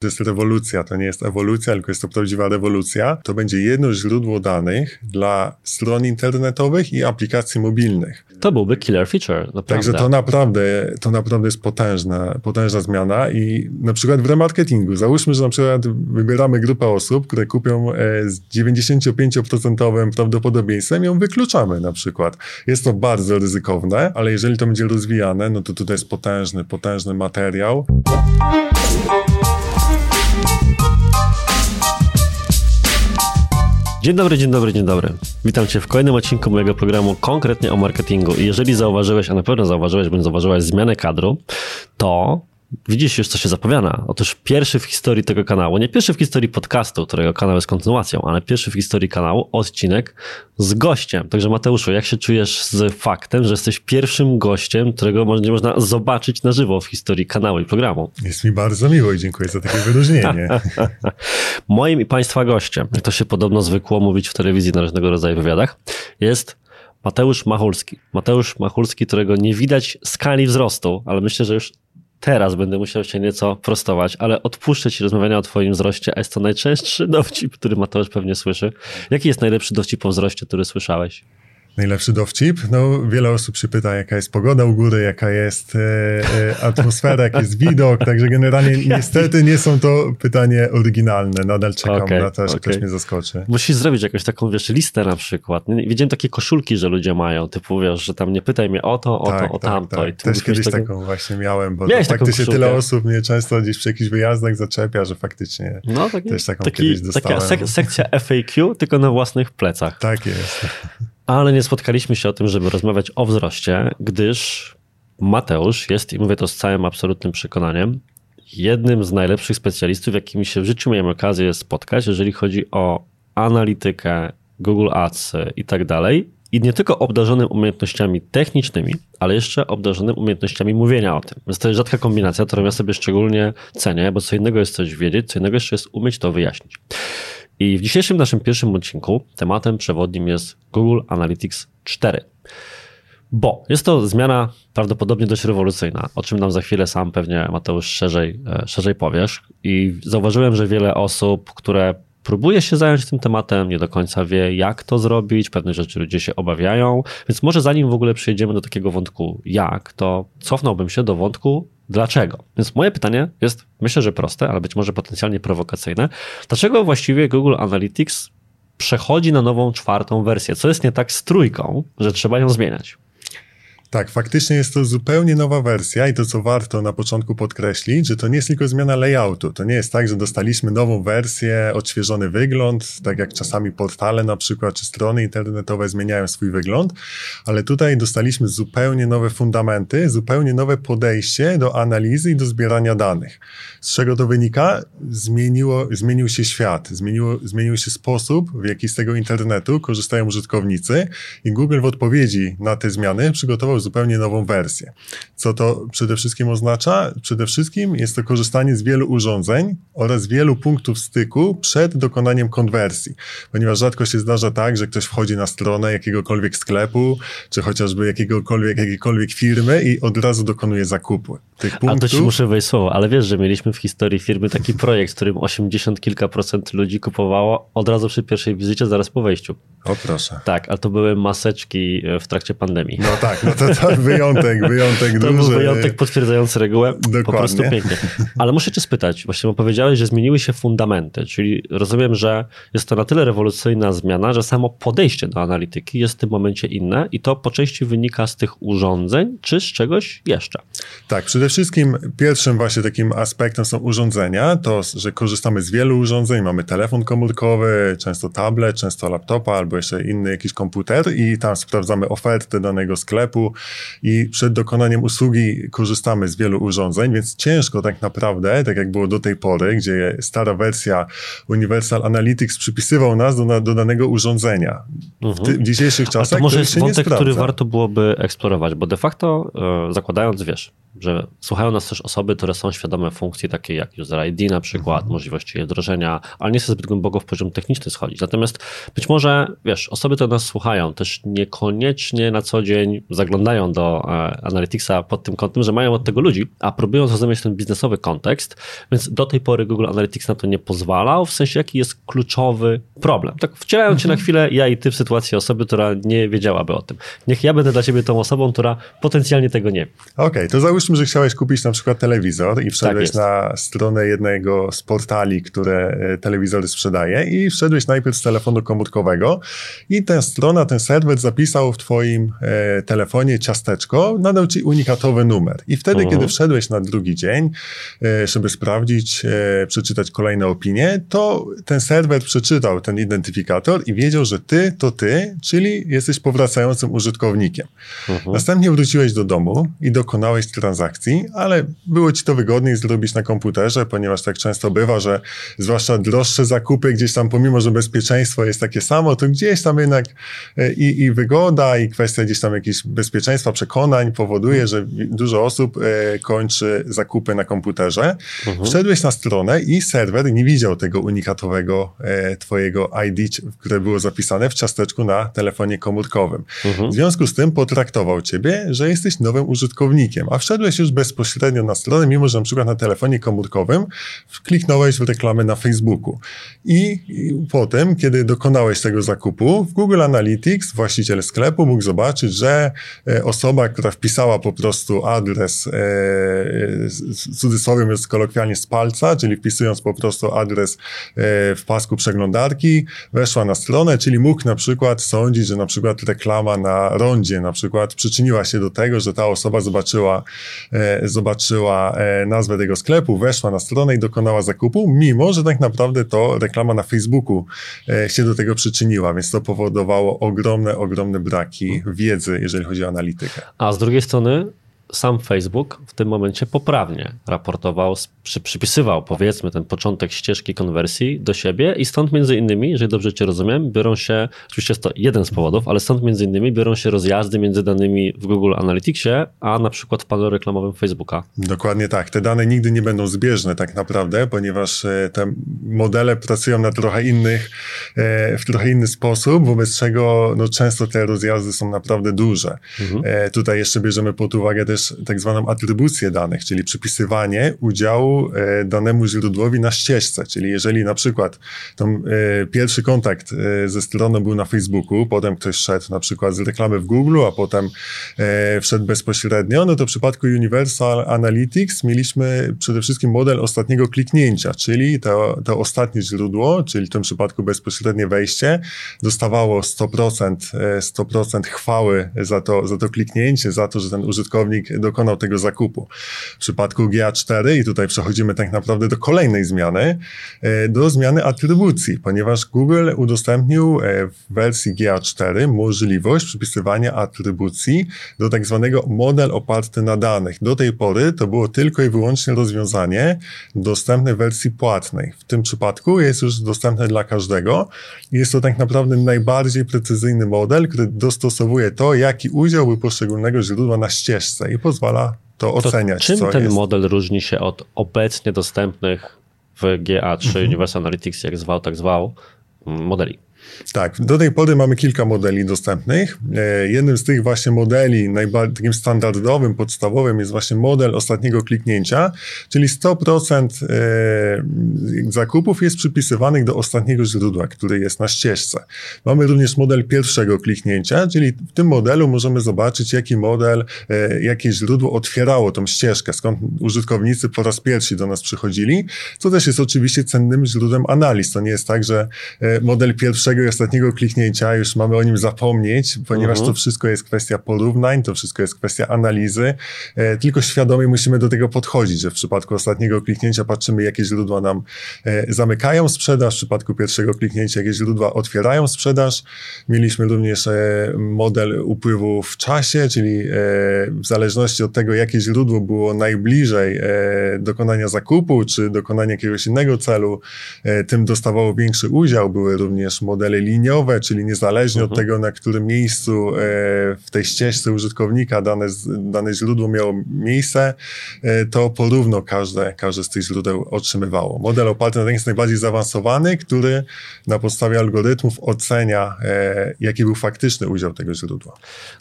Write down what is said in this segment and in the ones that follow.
to jest rewolucja, to nie jest ewolucja, tylko jest to prawdziwa rewolucja. To będzie jedno źródło danych dla stron internetowych i aplikacji mobilnych. To byłby killer feature, naprawdę. Także to naprawdę, to naprawdę jest potężna, potężna zmiana i na przykład w remarketingu, załóżmy, że na przykład wybieramy grupę osób, które kupią e, z 95% prawdopodobieństwem, ją wykluczamy na przykład. Jest to bardzo ryzykowne, ale jeżeli to będzie rozwijane, no to tutaj jest potężny, potężny materiał. Dzień dobry, dzień dobry, dzień dobry. Witam Cię w kolejnym odcinku mojego programu konkretnie o marketingu. I jeżeli zauważyłeś, a na pewno zauważyłeś, bądź zauważyłaś zmianę kadru, to widzisz już, co się zapowiada. Otóż pierwszy w historii tego kanału, nie pierwszy w historii podcastu, którego kanał jest kontynuacją, ale pierwszy w historii kanału odcinek z gościem. Także Mateuszu, jak się czujesz z faktem, że jesteś pierwszym gościem, którego będzie można zobaczyć na żywo w historii kanału i programu? Jest mi bardzo miło i dziękuję za takie wyróżnienie. Moim i Państwa gościem, jak to się podobno zwykło mówić w telewizji na różnego rodzaju wywiadach, jest Mateusz Machulski. Mateusz Machulski, którego nie widać skali wzrostu, ale myślę, że już teraz będę musiał się nieco prostować, ale odpuszczę ci rozmawiania o twoim wzroście, a jest to najczęstszy dowcip, który Mateusz pewnie słyszy. Jaki jest najlepszy dowcip po wzroście, który słyszałeś? Najlepszy dowcip? No, wiele osób się pyta, jaka jest pogoda u góry, jaka jest e, e, atmosfera, jaki jest widok, także generalnie niestety nie są to pytanie oryginalne. Nadal czekam okay, na to, że okay. ktoś mnie zaskoczy. Musisz zrobić jakąś taką, wiesz, listę na przykład. Widziałem takie koszulki, że ludzie mają, typu, wiesz, że tam nie pytaj mnie o to, o tak, to, o tak, tamto. Tak. Też kiedyś taką... taką właśnie miałem, bo Miałeś faktycznie tyle osób mnie często gdzieś przy jakichś wyjazdach zaczepia, że faktycznie no, taki, też taką taki, kiedyś dostałem. Taka sek sekcja FAQ, tylko na własnych plecach. Tak jest ale nie spotkaliśmy się o tym, żeby rozmawiać o wzroście, gdyż Mateusz jest, i mówię to z całym absolutnym przekonaniem, jednym z najlepszych specjalistów, jakimi się w życiu miałem okazję spotkać, jeżeli chodzi o analitykę, Google Ads i tak dalej. I nie tylko obdarzonym umiejętnościami technicznymi, ale jeszcze obdarzonym umiejętnościami mówienia o tym. Więc to jest rzadka kombinacja, którą ja sobie szczególnie cenię, bo co innego jest coś wiedzieć, co innego jeszcze jest umieć to wyjaśnić. I w dzisiejszym naszym pierwszym odcinku tematem przewodnim jest Google Analytics 4. Bo jest to zmiana prawdopodobnie dość rewolucyjna, o czym nam za chwilę sam pewnie Mateusz szerzej, e, szerzej powiesz. I zauważyłem, że wiele osób, które próbuje się zająć tym tematem, nie do końca wie, jak to zrobić, pewne rzeczy ludzie się obawiają, więc może zanim w ogóle przejdziemy do takiego wątku jak, to cofnąłbym się do wątku dlaczego. Więc moje pytanie jest, myślę, że proste, ale być może potencjalnie prowokacyjne. Dlaczego właściwie Google Analytics przechodzi na nową czwartą wersję? Co jest nie tak z trójką, że trzeba ją zmieniać? Tak, faktycznie jest to zupełnie nowa wersja i to, co warto na początku podkreślić, że to nie jest tylko zmiana layoutu. To nie jest tak, że dostaliśmy nową wersję, odświeżony wygląd, tak jak czasami portale na przykład, czy strony internetowe zmieniają swój wygląd, ale tutaj dostaliśmy zupełnie nowe fundamenty, zupełnie nowe podejście do analizy i do zbierania danych. Z czego to wynika? Zmieniło, zmienił się świat, zmieniło, zmienił się sposób, w jaki z tego internetu korzystają użytkownicy i Google w odpowiedzi na te zmiany przygotował zupełnie nową wersję. Co to przede wszystkim oznacza? Przede wszystkim jest to korzystanie z wielu urządzeń oraz wielu punktów styku przed dokonaniem konwersji, ponieważ rzadko się zdarza tak, że ktoś wchodzi na stronę jakiegokolwiek sklepu, czy chociażby jakiegokolwiek, jakiejkolwiek firmy i od razu dokonuje zakupu. Tych punktów... A to ci muszę wejść słowo, ale wiesz, że mieliśmy w historii firmy taki projekt, w którym 80 kilka procent ludzi kupowało od razu przy pierwszej wizycie, zaraz po wejściu. O proszę. Tak, ale to były maseczki w trakcie pandemii. No tak, no to to wyjątek, wyjątek to duży. Był wyjątek potwierdzający regułę. Dokładnie. Po prostu pięknie. Ale muszę cię spytać, właśnie bo powiedziałeś, że zmieniły się fundamenty, czyli rozumiem, że jest to na tyle rewolucyjna zmiana, że samo podejście do analityki jest w tym momencie inne i to po części wynika z tych urządzeń, czy z czegoś jeszcze? Tak, przede wszystkim pierwszym właśnie takim aspektem są urządzenia, to, że korzystamy z wielu urządzeń, mamy telefon komórkowy, często tablet, często laptopa albo jeszcze inny jakiś komputer i tam sprawdzamy ofertę danego sklepu, i przed dokonaniem usługi korzystamy z wielu urządzeń, więc ciężko tak naprawdę, tak jak było do tej pory, gdzie stara wersja Universal Analytics przypisywał nas do, do danego urządzenia. Mhm. W, ty, w, dzisiejszych czasach A to może jest wątek, który warto byłoby eksplorować, bo de facto e, zakładając, wiesz, że słuchają nas też osoby, które są świadome funkcji takiej jak user ID na przykład, mhm. możliwości jej wdrożenia, ale nie chcę zbyt głęboko w poziom techniczny schodzić. Natomiast być może, wiesz, osoby, które nas słuchają, też niekoniecznie na co dzień zaglądają do e, Analyticsa pod tym kątem, że mają od tego ludzi, a próbują zrozumieć ten biznesowy kontekst, więc do tej pory Google Analytics na to nie pozwalał, w sensie jaki jest kluczowy problem. Tak wcielając mhm. się na mhm. chwilę ja i ty w sytuacji osoby, która nie wiedziałaby o tym. Niech ja będę dla ciebie tą osobą, która potencjalnie tego nie wie. Okej, okay, to załóżmy, że chciałeś kupić na przykład telewizor i wszedłeś tak na stronę jednego z portali, które e, telewizory sprzedaje i wszedłeś najpierw z telefonu komórkowego i ta strona, ten serwer zapisał w twoim e, telefonie ciasteczko, nadał ci unikatowy numer. I wtedy, kiedy wszedłeś na drugi dzień, e, żeby sprawdzić, e, przeczytać kolejne opinie, to ten serwer przeczytał ten identyfikator i wiedział, że ty to ty, czyli jesteś powracającym użytkownikiem. -huh. Następnie wróciłeś do domu i dokonałeś transakcji, ale było ci to wygodniej zrobić na komputerze, ponieważ tak często bywa, że zwłaszcza droższe zakupy gdzieś tam, pomimo, że bezpieczeństwo jest takie samo, to gdzieś tam jednak e, i, i wygoda, i kwestia gdzieś tam jakiegoś bezpieczeństwa, przekonań powoduje, że dużo osób e, kończy zakupy na komputerze. Mhm. Wszedłeś na stronę i serwer nie widział tego unikatowego e, twojego ID, które było zapisane w ciasteczku na telefonie komórkowym. Mhm. W związku z tym potraktował ciebie, że jesteś nowym użytkownikiem, a wszedłeś już bezpośrednio na stronę, mimo że na przykład na telefonie komórkowym kliknąłeś w reklamę na Facebooku. I, I potem, kiedy dokonałeś tego zakupu, w Google Analytics właściciel sklepu mógł zobaczyć, że e, osoba, która wpisała po prostu adres, e, w cudzysłowie jest kolokwialnie z palca, czyli wpisując po prostu adres e, w pasku przeglądarki, weszła na stronę, czyli mógł na przykład sądzić, że na przykład reklama na rondzie na przykład przyczyniła się do tego, że ta osoba zobaczyła, zobaczyła nazwę tego sklepu, weszła na stronę i dokonała zakupu, mimo, że tak naprawdę to reklama na Facebooku e, się do tego przyczyniła, więc to powodowało ogromne, ogromne braki wiedzy, jeżeli chodzi o analitykę. A z drugiej strony sam Facebook w tym momencie poprawnie raportował, przy, przypisywał powiedzmy ten początek ścieżki konwersji do siebie i stąd między innymi, jeżeli dobrze Cię rozumiem, biorą się, oczywiście jest to jeden z powodów, ale stąd między innymi biorą się rozjazdy między danymi w Google Analyticsie, a na przykład w panelu reklamowym Facebooka. Dokładnie tak. Te dane nigdy nie będą zbieżne tak naprawdę, ponieważ e, te modele pracują na trochę innych, e, w trochę inny sposób, wobec czego no, często te rozjazdy są naprawdę duże. Mhm. E, tutaj jeszcze bierzemy pod uwagę też też tak zwaną atrybucję danych, czyli przypisywanie udziału e, danemu źródłowi na ścieżce. Czyli jeżeli na przykład ten pierwszy kontakt e, ze stroną był na Facebooku, potem ktoś szedł na przykład z reklamy w Google, a potem e, wszedł bezpośrednio, no to w przypadku Universal Analytics mieliśmy przede wszystkim model ostatniego kliknięcia, czyli to, to ostatnie źródło, czyli w tym przypadku bezpośrednie wejście, dostawało 100%, 100% chwały za to, za to kliknięcie, za to, że ten użytkownik dokonał tego zakupu. W przypadku GA4, i tutaj przechodzimy tak naprawdę do kolejnej zmiany, e, do zmiany atrybucji, ponieważ Google udostępnił e, w wersji GA4 możliwość przypisywania atrybucji do tak zwanego model oparty na danych. Do tej pory to było tylko i wyłącznie rozwiązanie dostępne w wersji płatnej. W tym przypadku jest już dostępne dla każdego. Jest to tak naprawdę najbardziej precyzyjny model, który dostosowuje to, jaki udział był poszczególnego źródła na ścieżce i pozwala to oceniać. To czym ten jest. model różni się od obecnie dostępnych w GA3 mhm. Universal Analytics, jak zwał, tak zwał, modeli? Tak, do tej pory mamy kilka modeli dostępnych. E, jednym z tych właśnie modeli, najbardziej takim standardowym, podstawowym jest właśnie model ostatniego kliknięcia, czyli 100% e, zakupów jest przypisywanych do ostatniego źródła, który jest na ścieżce. Mamy również model pierwszego kliknięcia, czyli w tym modelu możemy zobaczyć, jaki model, e, jakie źródło otwierało tą ścieżkę, skąd użytkownicy po raz pierwszy do nas przychodzili, co też jest oczywiście cennym źródłem analiz. To nie jest tak, że model pierwszego pierwszego i ostatniego kliknięcia, już mamy o nim zapomnieć, ponieważ -huh. to wszystko jest kwestia porównań, to wszystko jest kwestia analizy, e, tylko świadomie musimy do tego podchodzić, że w przypadku ostatniego kliknięcia patrzymy, jakie źródła nam e, zamykają sprzedaż, w przypadku pierwszego kliknięcia jakieś źródła otwierają sprzedaż. Mieliśmy również e, model upływu w czasie, czyli w zależności od tego, jakie źródło było najbliżej dokonania zakupu, czy dokonania jakiegoś innego celu, tym dostawało większy udział. Były również modele liniowe, czyli niezależnie mhm. od tego, na którym miejscu w tej ścieżce użytkownika dane, dane źródło miało miejsce, to porówno każde, każde z tych źródeł otrzymywało. Model oparty na jest najbardziej zaawansowany, który na podstawie algorytmów ocenia, e, jaki był faktyczny udział tego źródła.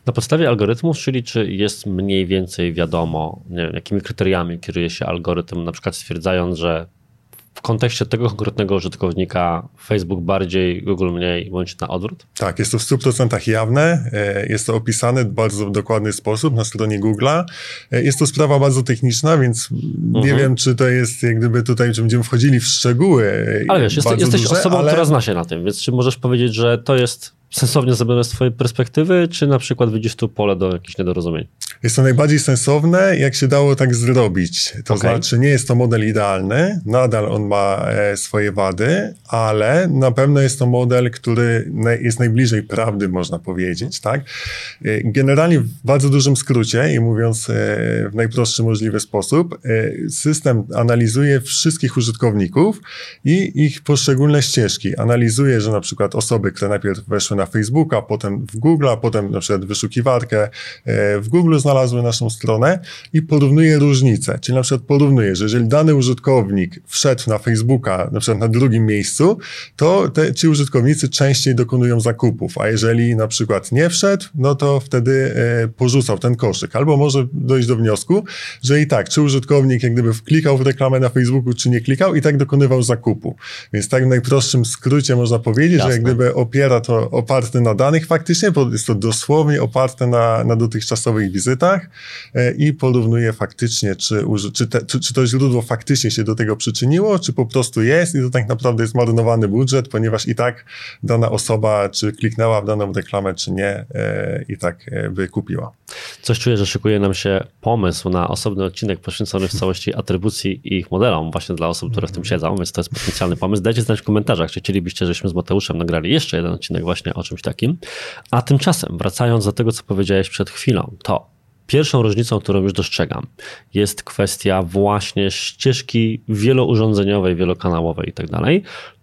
Na podstawie algorytmów, czyli czy jest mniej więcej wiadomo, wiem, jakimi kryteriami kieruje się algorytm, na przykład stwierdzając, że w kontekście tego konkretnego użytkownika Facebook bardziej, Google mniej, bądź na odwrót? Tak, jest to w 100% jawne. E, jest to opisane w bardzo dokładny sposób na stronie Google'a. E, jest to sprawa bardzo techniczna, więc nie mhm. wiem, czy to jest jak gdyby tutaj, czy będziemy wchodzili w szczegóły. E, ale wiesz, jest, jesteś duże, osobą, ale... która zna się na tym, więc czy możesz powiedzieć, że to jest sensownie zrobione z twojej perspektywy, czy na przykład widzisz tu pole do jakichś niedorozumień? Jest to najbardziej sensowne, jak się dało tak zrobić. To okay. znaczy, nie jest to model idealny, nadal on ma e, swoje wady, ale na pewno jest to model, który jest najbliżej prawdy, można powiedzieć, tak? E, generalnie w bardzo dużym skrócie i mówiąc e, w najprostszy możliwy sposób, system analizuje wszystkich użytkowników i ich poszczególne ścieżki. Analizuje, że na przykład osoby, które najpierw weszły na Facebooka, potem w Google, potem na przykład wyszukiwarkę w Google znalazły naszą stronę i porównuje różnice. Czyli na przykład porównuje, że jeżeli dany użytkownik wszedł na Facebooka, na przykład na drugim miejscu, to te, ci użytkownicy częściej dokonują zakupów, a jeżeli na przykład nie wszedł, no to wtedy e, porzucał ten koszyk. Albo może dojść do wniosku, że i tak, czy użytkownik jak gdyby wklikał w reklamę na Facebooku, czy nie klikał, i tak dokonywał zakupu. Więc tak w najprostszym skrócie można powiedzieć, Jasne. że jak gdyby opiera to oparte na danych faktycznie, bo jest to dosłownie oparte na, na dotychczasowych wizytach, E, i porównuje faktycznie, czy, czy, te, czy, czy to źródło faktycznie się do tego przyczyniło, czy po prostu jest i to tak naprawdę jest marnowany budżet, ponieważ i tak dana osoba, czy kliknęła w daną reklamę, czy nie, e, i tak e, by kupiła. Coś czuję, że szykuje nam się pomysł na osobny odcinek poświęcony w całości atrybucji i ich modelom, właśnie dla osób, które w tym siedzą, więc to jest potencjalny pomysł. Dajcie znać w komentarzach, czy chcielibyście, żebyśmy z Mateuszem nagrali jeszcze jeden odcinek właśnie o czymś takim. A tymczasem, wracając do tego, co powiedziałeś przed chwilą, to Pierwszą różnicą, którą już dostrzegam, jest kwestia właśnie ścieżki wielourządzeniowej, wielokanałowej i tak.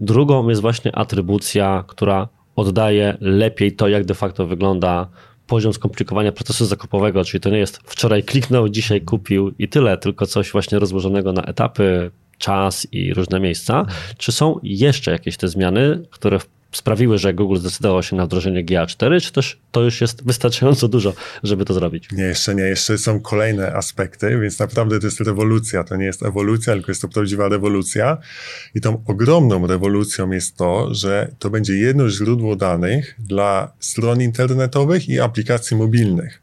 Drugą jest właśnie atrybucja, która oddaje lepiej to, jak de facto wygląda poziom skomplikowania procesu zakupowego, czyli to nie jest wczoraj kliknął, dzisiaj kupił i tyle, tylko coś właśnie rozłożonego na etapy, czas i różne miejsca. Czy są jeszcze jakieś te zmiany, które sprawiły, że Google zdecydował się na wdrożenie GA4, czy też to już jest wystarczająco dużo, żeby to zrobić? Nie, jeszcze nie. Jeszcze są kolejne aspekty, więc naprawdę to jest rewolucja. To nie jest ewolucja, tylko jest to prawdziwa rewolucja. I tą ogromną rewolucją jest to, że to będzie jedno źródło danych dla stron internetowych i aplikacji mobilnych.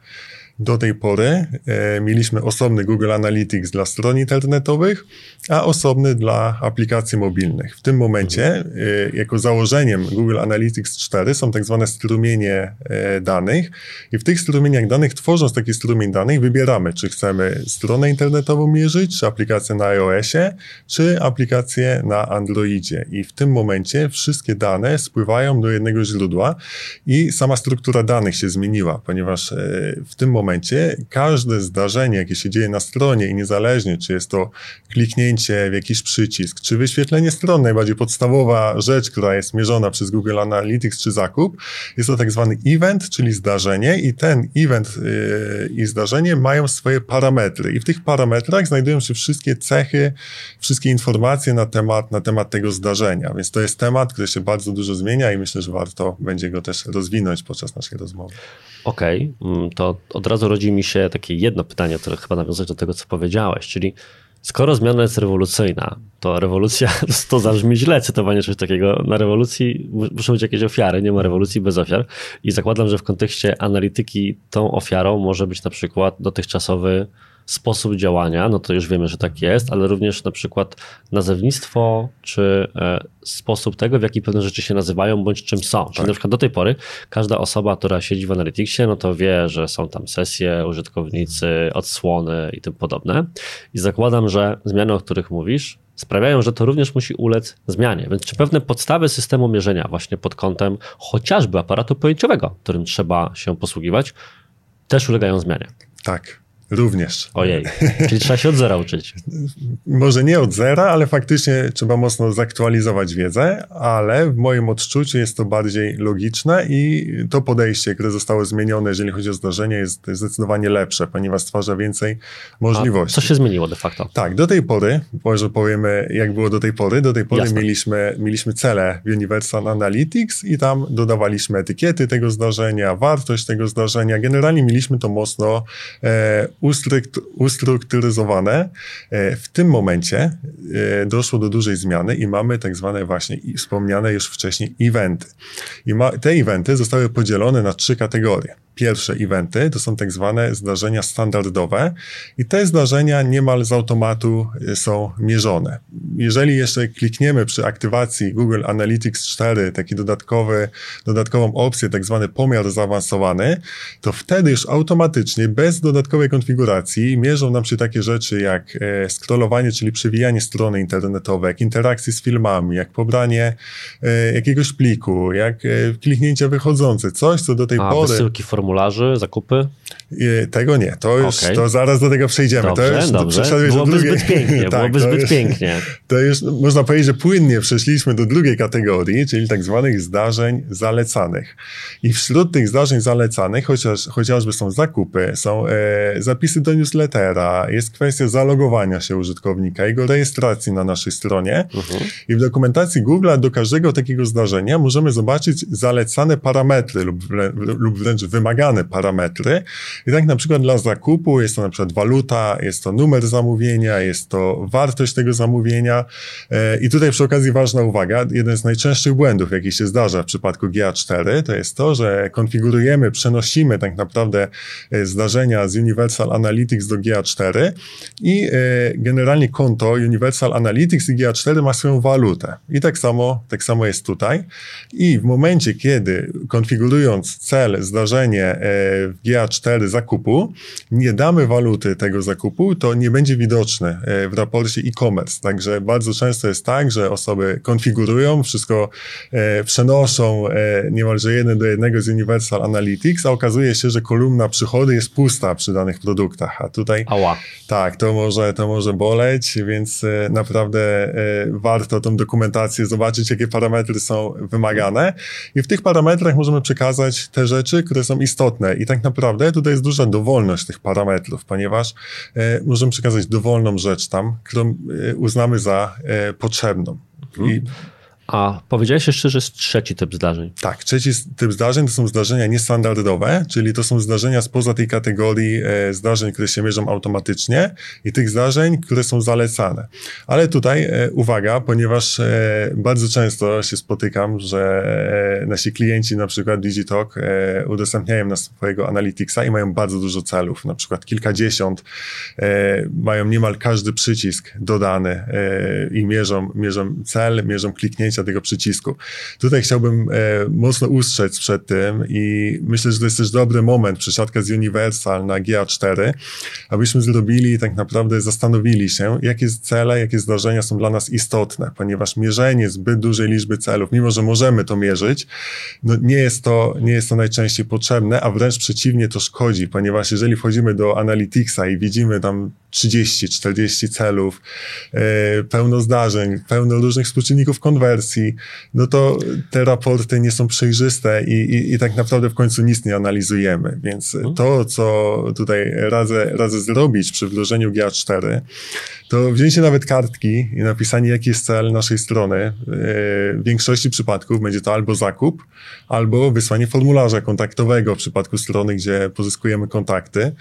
Do tej pory e, mieliśmy osobny Google Analytics dla stron internetowych, a osobny dla aplikacji mobilnych. W tym momencie, e, jako założeniem Google Analytics 4 są tak zwane strumienie e, danych i w tych strumieniach danych, tworząc taki strumień danych, wybieramy, czy chcemy stronę internetową mierzyć, czy aplikację na iOSie, czy aplikację na Androidzie. I w tym momencie wszystkie dane spływają do jednego źródła i sama struktura danych się zmieniła, ponieważ e, w tym momencie każde zdarzenie, jakie się dzieje na stronie i niezależnie, czy jest to kliknięcie w jakiś przycisk, czy wyświetlenie stron, najbardziej podstawowa rzecz, która jest mierzona przez Google Analytics czy zakup, jest to tak zwany event, czyli zdarzenie i ten event yy, i zdarzenie mają swoje parametry i w tych parametrach znajdują się wszystkie cechy, wszystkie informacje na temat, na temat tego zdarzenia, więc to jest temat, który się bardzo dużo zmienia i myślę, że warto będzie go też rozwinąć podczas naszej rozmowy. Okej, okay. Mm, to od razu rodzi mi się takie jedno pytanie, które chyba nawiązać do tego, co powiedziałeś, czyli Skoro zmiana jest rewolucyjna, to rewolucja, to zabrzmi źle cytowanie czegoś takiego. Na rewolucji muszą być jakieś ofiary, nie ma rewolucji bez ofiar. I zakładam, że w kontekście analityki tą ofiarą może być na przykład dotychczasowy sposób działania, no to już wiemy, że tak jest, ale również na przykład nazewnictwo, czy e, sposób tego, w jaki pewne rzeczy się nazywają, bądź czym są. Czyli tak. na przykład do tej pory każda osoba, która siedzi w Analyticsie, no to wie, że są tam sesje, użytkownicy, odsłony i tym podobne. I zakładam, że zmiany, o których mówisz, sprawiają, że to również musi ulec zmianie. Więc czy pewne podstawy systemu mierzenia właśnie pod kątem chociażby aparatu pojęciowego, którym trzeba się posługiwać, też ulegają zmianie? Tak. Również. Ojej, czyli trzeba się od zera uczyć. Może nie od zera, ale faktycznie trzeba mocno zaktualizować wiedzę, ale w moim odczuciu jest to bardziej logiczne i to podejście, które zostało zmienione, jeżeli chodzi o zdarzenie, jest zdecydowanie lepsze, ponieważ stwarza więcej możliwości. A co się zmieniło de facto? Tak, do tej pory, może powiemy jak było do tej pory, do tej pory mieliśmy, mieliśmy cele w Universal Analytics i tam dodawaliśmy etykiety tego zdarzenia, wartość tego zdarzenia. Generalnie mieliśmy to mocno e, ustrukturyzowane. E, w tym momencie e, doszło do dużej zmiany i mamy tak zwane właśnie wspomniane już wcześniej eventy. I ma, te eventy zostały podzielone na trzy kategorie pierwsze eventy, to są tak zwane zdarzenia standardowe i te zdarzenia niemal z automatu y, są mierzone. Jeżeli jeszcze klikniemy przy aktywacji Google Analytics 4, taki dodatkowy, dodatkową opcję, tak zwany pomiar zaawansowany, to wtedy już automatycznie, bez dodatkowej konfiguracji, mierzą nam się takie rzeczy jak e, scrollowanie, czyli przewijanie strony internetowej, jak interakcje z filmami, jak pobranie e, jakiegoś pliku, jak e, kliknięcia wychodzące, coś, co do tej A, pory formularzy, zakupy? Tego nie, to już, okay. to zaraz do tego przejdziemy. Dobrze, to już dobrze. Byłoby drugiej... zbyt pięknie, tak, byłoby zbyt już, pięknie. To już, można powiedzieć, że płynnie przeszliśmy do drugiej kategorii, czyli tak zwanych zdarzeń zalecanych. I wśród tych zdarzeń zalecanych, chociaż, chociażby są zakupy, są e, zapisy do newslettera, jest kwestia zalogowania się użytkownika, jego rejestracji na naszej stronie. Uh-huh. I w dokumentacji Google do każdego takiego zdarzenia możemy zobaczyć zalecane parametry lub, lub wręcz wymagane parametry, i tak na przykład dla zakupu jest to na przykład waluta, jest to numer zamówienia, jest to wartość tego zamówienia. E, I tutaj przy okazji ważna uwaga, jeden z najczęstszych błędów, jaki się zdarza w przypadku GA4, to jest to, że konfigurujemy, przenosimy tak naprawdę e, zdarzenia z Universal Analytics do GA4 i e, generalnie konto Universal Analytics i GA4 ma swoją walutę. I tak samo, tak samo jest tutaj. I w momencie, kiedy konfigurując cel, zdarzenie w GA4 zakupu, nie damy waluty tego zakupu, to nie będzie widoczne e, w raporcie e-commerce. Także bardzo często jest tak, że osoby konfigurują, wszystko e, przenoszą e, niemalże jeden do jednego z Universal Analytics, a okazuje się, że kolumna przychody jest pusta przy danych produktach. A tutaj Ała. tak, to może, to może boleć, więc naprawdę warto tą dokumentację zobaczyć, jakie parametry są wymagane. I w tych parametrach możemy przekazać te rzeczy, które są istotne. I tak naprawdę tutaj jest duża dowolność tych parametrów, ponieważ e, możemy przekazać dowolną rzecz tam, którą e, uznamy za e, potrzebną. Mhm. I a powiedziałeś jeszcze, że jest trzeci typ zdarzeń. Tak, trzeci typ zdarzeń to są zdarzenia niestandardowe, czyli to są zdarzenia spoza tej kategorii e, zdarzeń, które się mierzą automatycznie i tych zdarzeń, które są zalecane. Ale tutaj e, uwaga, ponieważ e, bardzo często się spotykam, że e, nasi klienci, na przykład Digitalk, e, udostępniają nas swojego Analyticsa i mają bardzo dużo celów, na przykład kilkadziesiąt, e, mają niemal każdy przycisk dodany i mierzą, mierzą cel, mierzą kliknięcia tego przycisku. Tutaj chciałbym e, mocno ustrzec przed tym i myślę, że to jest też dobry moment, przesiadka z Universal na GA4, abyśmy zrobili tak naprawdę zastanowili się, jakie cele, jakie zdarzenia są dla nas istotne, ponieważ mierzenie zbyt dużej liczby celów, mimo że możemy to mierzyć, no nie, jest to, nie jest to najczęściej potrzebne, a wręcz przeciwnie to szkodzi, ponieważ jeżeli wchodzimy do Analyticsa i widzimy tam 30, 40 celów, e, pełno zdarzeń, pełno różnych współczynników konwersji, no to te raporty nie są przejrzyste i, i, i tak naprawdę w końcu nic nie analizujemy. Więc mhm. to, co tutaj radzę, radzę zrobić przy wdrożeniu GA4, to wzięcie nawet kartki i napisanie, jaki jest cel naszej strony. E, w większości przypadków będzie to albo zakup, albo wysłanie formularza kontaktowego w przypadku strony, gdzie pozyskujemy kontakty,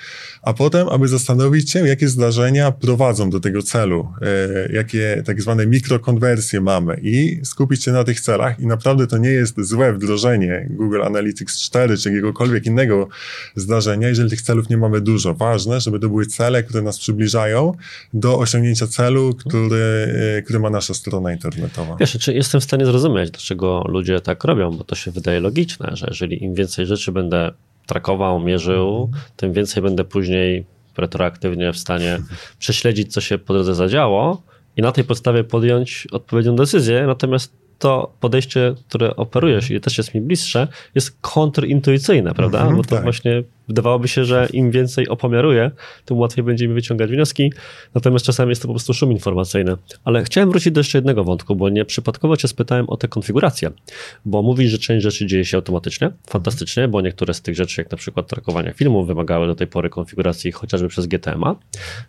a potem, aby zastanowić się, jakie zdarzenia prowadzą do tego celu, e, jakie tak zwane mikrokonwersje mamy i skupić się na tych celach i naprawdę to nie jest złe wdrożenie Google Analytics 4 czy jakiegokolwiek innego zdarzenia, jeżeli tych celów nie mamy dużo. Ważne, żeby to były cele, które nas przybliżają do osiągnięcia celu, który, który ma nasza strona internetowa. Wiesz, czy jestem w stanie zrozumieć, dlaczego ludzie tak robią, bo to się wydaje logiczne, że jeżeli im więcej rzeczy będę trakował, mierzył, tym więcej będę później retroaktywnie w stanie prześledzić, co się po drodze zadziało i na tej podstawie podjąć odpowiednią decyzję. Natomiast to podejście, które operujesz i też jest mi bliższe, jest kontrintuicyjne, prawda? -hmm, Bo to tak. właśnie wydawałoby się, że im więcej opomiaruję, tym łatwiej będzie mi wyciągać wnioski, natomiast czasami jest to po prostu szum informacyjny. Ale chciałem wrócić do jeszcze jednego wątku, bo nie przypadkowo cię spytałem o tę konfigurację, bo mówisz, że część rzeczy dzieje się automatycznie, fantastycznie, bo niektóre z tych rzeczy, jak na przykład trakowania filmów, wymagały do tej pory konfiguracji chociażby przez GTMA.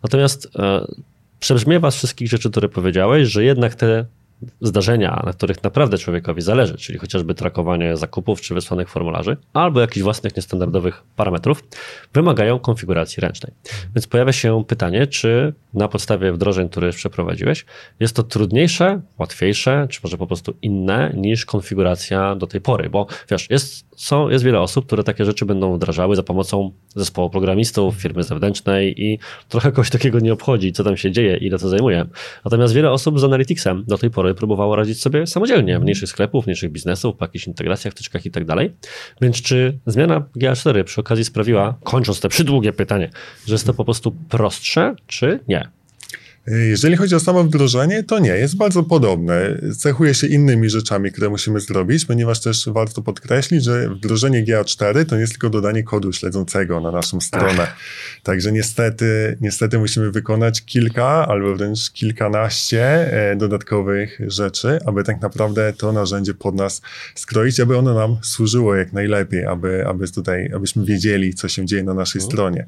Natomiast e, przebrzmiewa z wszystkich rzeczy, które powiedziałeś, że jednak te zdarzenia, na których naprawdę człowiekowi zależy, czyli chociażby trakowanie zakupów czy wysłanych formularzy, albo jakichś własnych niestandardowych parametrów, wymagają konfiguracji ręcznej. Więc pojawia się pytanie, czy na podstawie wdrożeń, które już przeprowadziłeś, jest to trudniejsze, łatwiejsze, czy może po prostu inne niż konfiguracja do tej pory, bo wiesz, jest są, jest wiele osób, które takie rzeczy będą wdrażały za pomocą zespołu programistów, firmy zewnętrznej i trochę kogoś takiego nie obchodzi, co tam się dzieje, ile to zajmuje. Natomiast wiele osób z Analyticsem do tej pory próbowało radzić sobie samodzielnie, mniejszych sklepów, mniejszych biznesów, po jakichś integracjach, wtyczkach i tak dalej. Więc czy zmiana GA4 przy okazji sprawiła, kończąc te przydługie pytanie, że jest to po prostu prostsze, czy nie? Jeżeli chodzi o samo wdrożenie, to nie, jest bardzo podobne. Cechuje się innymi rzeczami, które musimy zrobić, ponieważ też warto podkreślić, że wdrożenie GA4 to nie jest tylko dodanie kodu śledzącego na naszą stronę. Ach. Także niestety, niestety musimy wykonać kilka albo wręcz kilkanaście e, dodatkowych rzeczy, aby tak naprawdę to narzędzie pod nas skroić, aby ono nam służyło jak najlepiej, aby, aby tutaj, abyśmy wiedzieli, co się dzieje na naszej mhm. stronie.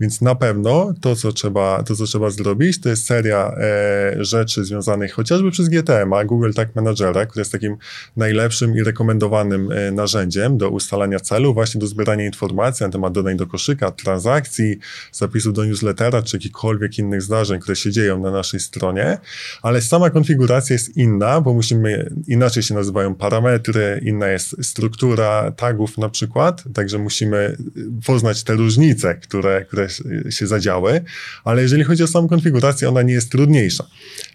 Więc na pewno to, co trzeba, to, co trzeba zrobić, to jest seria e, rzeczy związanych chociażby przez GTM, a Google Tag Managera, który jest takim najlepszym i rekomendowanym e, narzędziem do ustalania celu, właśnie do zbierania informacji na temat dodań do koszyka, transakcji, zapisów do newslettera, czy jakichkolwiek innych zdarzeń, które się dzieją na naszej stronie, ale sama konfiguracja jest inna, bo musimy, inaczej się nazywają parametry, inna jest struktura tagów na przykład, także musimy poznać te różnice, które, które się zadziały, ale jeżeli chodzi o samą konfigurację, ona nie jest trudniejsza.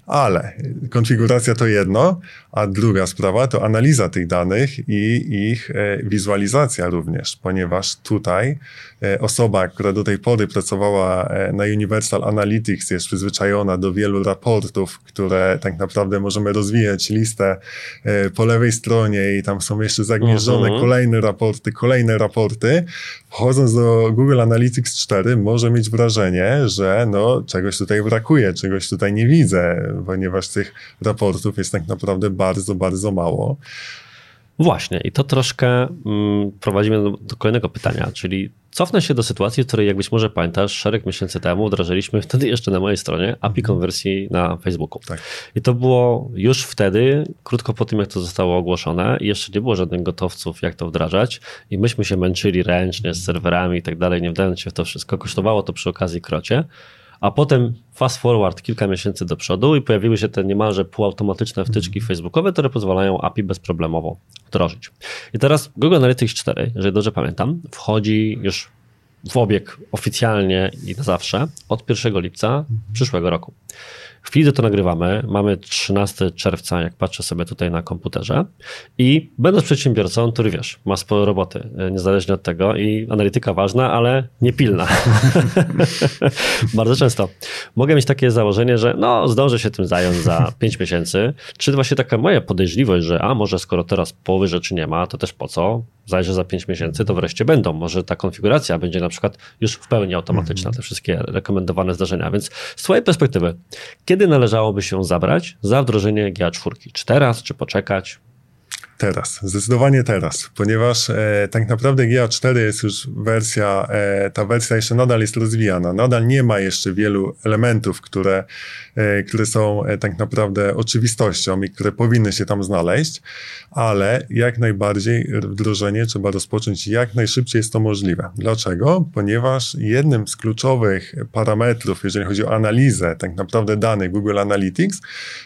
Ale konfiguracja to jedno, a druga sprawa to analiza tych danych i ich e, wizualizacja również, ponieważ tutaj e, osoba, która do tej pory pracowała e, na Universal Analytics, jest przyzwyczajona do wielu raportów, które tak naprawdę możemy rozwijać listę po lewej stronie i tam są jeszcze zagnieżdżone mhm. kolejne raporty, kolejne raporty. Wchodząc do Google Analytics 4 może mieć wrażenie, że no, czegoś tutaj brakuje, czegoś tutaj nie widzę, ponieważ tych raportów jest tak naprawdę bardzo, bardzo mało. Właśnie, i to troszkę mm, prowadzi mnie do, do, kolejnego pytania, czyli cofnę się do sytuacji, w której, jak być może pamiętasz, szereg miesięcy temu wdrażaliśmy wtedy jeszcze na mojej stronie API mhm. konwersji na Facebooku. Tak. I to było już wtedy, krótko po tym, jak to zostało ogłoszone, i jeszcze nie było żadnych gotowców, jak to wdrażać, i myśmy się męczyli ręcznie z serwerami i tak dalej, nie wdając się w to wszystko. Kosztowało to przy okazji krocie. A potem fast forward kilka miesięcy do przodu i pojawiły się te niemalże półautomatyczne wtyczki mhm. facebookowe, które pozwalają API bezproblemowo wdrożyć. I teraz Google Analytics 4, jeżeli dobrze pamiętam, wchodzi już w obieg oficjalnie i na zawsze od 1 lipca przyszłego roku. W chwili, gdy to nagrywamy, mamy 13 czerwca, jak patrzę sobie tutaj na komputerze i będąc przedsiębiorcą, który wiesz, ma sporo roboty, e, niezależnie od tego i analityka ważna, ale niepilna. Bardzo często. Mogę mieć takie założenie, że no, zdążę się tym zająć za 5 miesięcy. Czy właśnie taka moja podejrzliwość, że a może skoro teraz połowy rzeczy nie ma, to też po co? Zajrzę za 5 miesięcy, to wreszcie będą. Może ta konfiguracja będzie na przykład już w pełni automatyczna, te wszystkie rekomendowane zdarzenia. Więc z Twojej perspektywy, kiedy należałoby się zabrać za wdrożenie GA4? Czy teraz, czy poczekać? Teraz, zdecydowanie teraz, ponieważ e, tak naprawdę GA4 jest już wersja, e, ta wersja jeszcze nadal jest rozwijana, nadal nie ma jeszcze wielu elementów, które, e, które są e, tak naprawdę oczywistością i które powinny się tam znaleźć, ale jak najbardziej wdrożenie trzeba rozpocząć jak najszybciej jest to możliwe. Dlaczego? Ponieważ jednym z kluczowych parametrów, jeżeli chodzi o analizę tak naprawdę danych Google Analytics,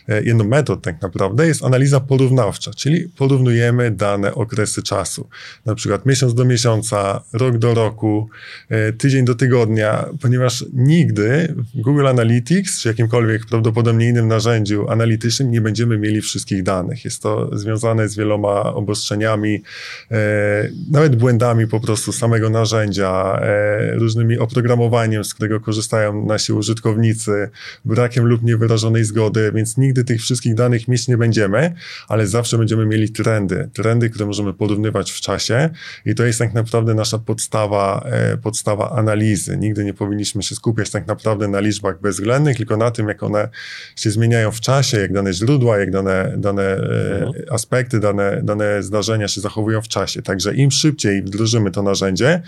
e, jedną metod tak naprawdę jest analiza porównawcza, czyli porównanie porównujemy dane okresy czasu. Na przykład miesiąc do miesiąca, rok do roku, e, tydzień do tygodnia, ponieważ nigdy w Google Analytics czy jakimkolwiek prawdopodobnie innym narzędziu analitycznym nie będziemy mieli wszystkich danych. Jest to związane z wieloma obostrzeniami, e, nawet błędami po prostu samego narzędzia, e, różnymi oprogramowaniem, z którego korzystają nasi użytkownicy, brakiem lub niewyrażonej zgody, więc nigdy tych wszystkich danych mieć nie będziemy, ale zawsze będziemy mieli trendy, trendy, które możemy porównywać w czasie i to jest tak naprawdę nasza podstawa, e, podstawa analizy. Nigdy nie powinniśmy się skupiać tak naprawdę na liczbach bezwzględnych, tylko na tym, jak one się zmieniają w czasie, jak dane źródła, jak dane, dane e, mhm. aspekty, dane, dane zdarzenia się zachowują w czasie. Także im szybciej wdrożymy to narzędzie,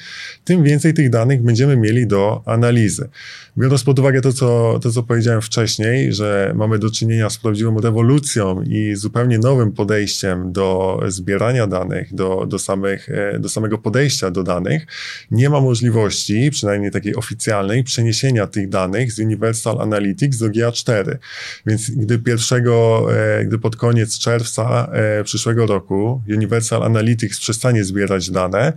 tym więcej tych danych będziemy mieli do analizy. Biorąc pod uwagę to, co, to, co powiedziałem wcześniej, że mamy do czynienia z prawdziwą rewolucją i zupełnie nowym podejściem do zbierania danych, do, do, samych, e, do samego podejścia do danych, nie ma możliwości, przynajmniej takiej oficjalnej, przeniesienia tych danych z Universal Analytics do GA4. Więc gdy pierwszego, e, gdy pod koniec czerwca e, przyszłego roku Universal Analytics przestanie zbierać dane,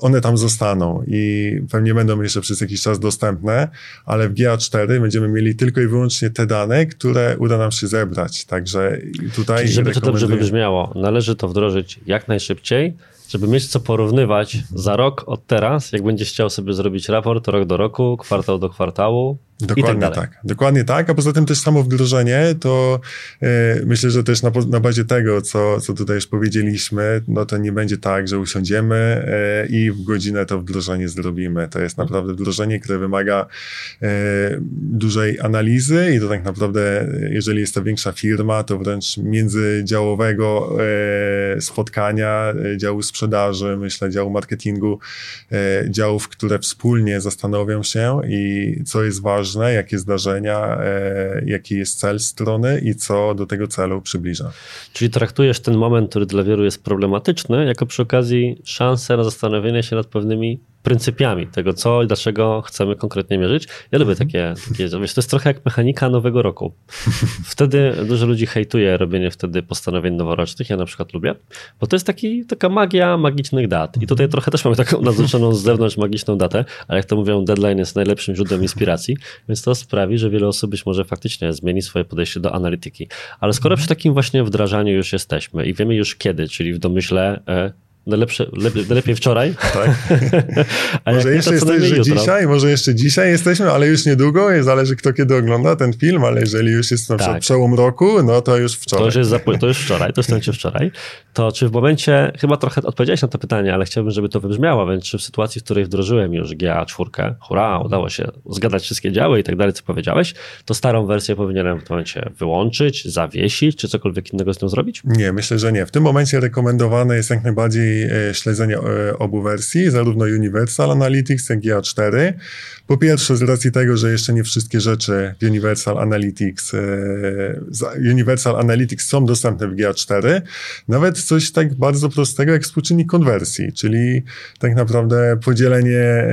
one tam zostaną i pewnie będą jeszcze przez jakiś czas dostępne, ale w GA4 będziemy mieli tylko i wyłącznie te dane, które uda nam się zebrać. Także tutaj. Czyli żeby to dobrze wybrzmiało, należy to wdrożyć jak najszybciej, żeby mieć co porównywać za rok od teraz, jak będziesz chciał sobie zrobić raport rok do roku, kwartał do kwartału, Dokładnie tak, tak, Dokładnie tak, a poza tym też samo wdrożenie, to e, myślę, że też na, na bazie tego, co, co tutaj już powiedzieliśmy, no to nie będzie tak, że usiądziemy e, i w godzinę to wdrożenie zrobimy. To jest naprawdę wdrożenie, które wymaga e, dużej analizy i to tak naprawdę, jeżeli jest to większa firma, to wręcz międzydziałowego spotkania, działu sprzedaży, myślę, działu marketingu, działów, które wspólnie zastanowią się i co jest ważne, ważne, jakie zdarzenia, e, jaki jest cel strony i co do tego celu przybliża. Czyli traktujesz ten moment, który dla wielu jest problematyczny, jako przy okazji szansę na zastanowienie się nad pewnymi pryncypiami tego, co i dlaczego chcemy konkretnie mierzyć. Ja lubię takie, takie wiesz, to jest trochę jak mechanika nowego roku. Wtedy dużo ludzi hejtuje robienie wtedy postanowień noworocznych, ja na przykład lubię, bo to jest taki, taka magia magicznych dat. I tutaj trochę też mamy taką naznaczoną z zewnątrz magiczną datę, ale jak to mówią, deadline jest najlepszym źródłem inspiracji, więc to sprawi, że wiele osób być może faktycznie zmieni swoje podejście do analityki. Ale skoro przy takim właśnie wdrażaniu już jesteśmy i wiemy już kiedy, czyli w domyśle e, Najlepsze, lepiej, najlepiej wczoraj. Tak. może jeszcze jesteś, że dzisiaj, może jeszcze dzisiaj jesteśmy, ale już niedługo, zależy kto kiedy ogląda ten film, ale jeżeli już jest na przykład tak. przełom roku, no to już wczoraj. To już, jest to już wczoraj, to jest wczoraj. To czy w momencie, chyba trochę odpowiedziałeś na to pytanie, ale chciałbym, żeby to wybrzmiało, więc czy w sytuacji, w której wdrożyłem już GA4, hurra, udało się zgadać wszystkie działy i tak dalej, co powiedziałeś, to starą wersję powinienem w tym momencie wyłączyć, zawiesić, czy cokolwiek innego z nią zrobić? Nie, myślę, że nie. W tym momencie rekomendowane jest jak najbardziej E, śledzenia e, obu wersji, zarówno Universal Analytics, jak i A4. Po pierwsze, z racji tego, że jeszcze nie wszystkie rzeczy w Universal Analytics, e, Universal Analytics są dostępne w GA4, nawet coś tak bardzo prostego jak współczynnik konwersji, czyli tak naprawdę podzielenie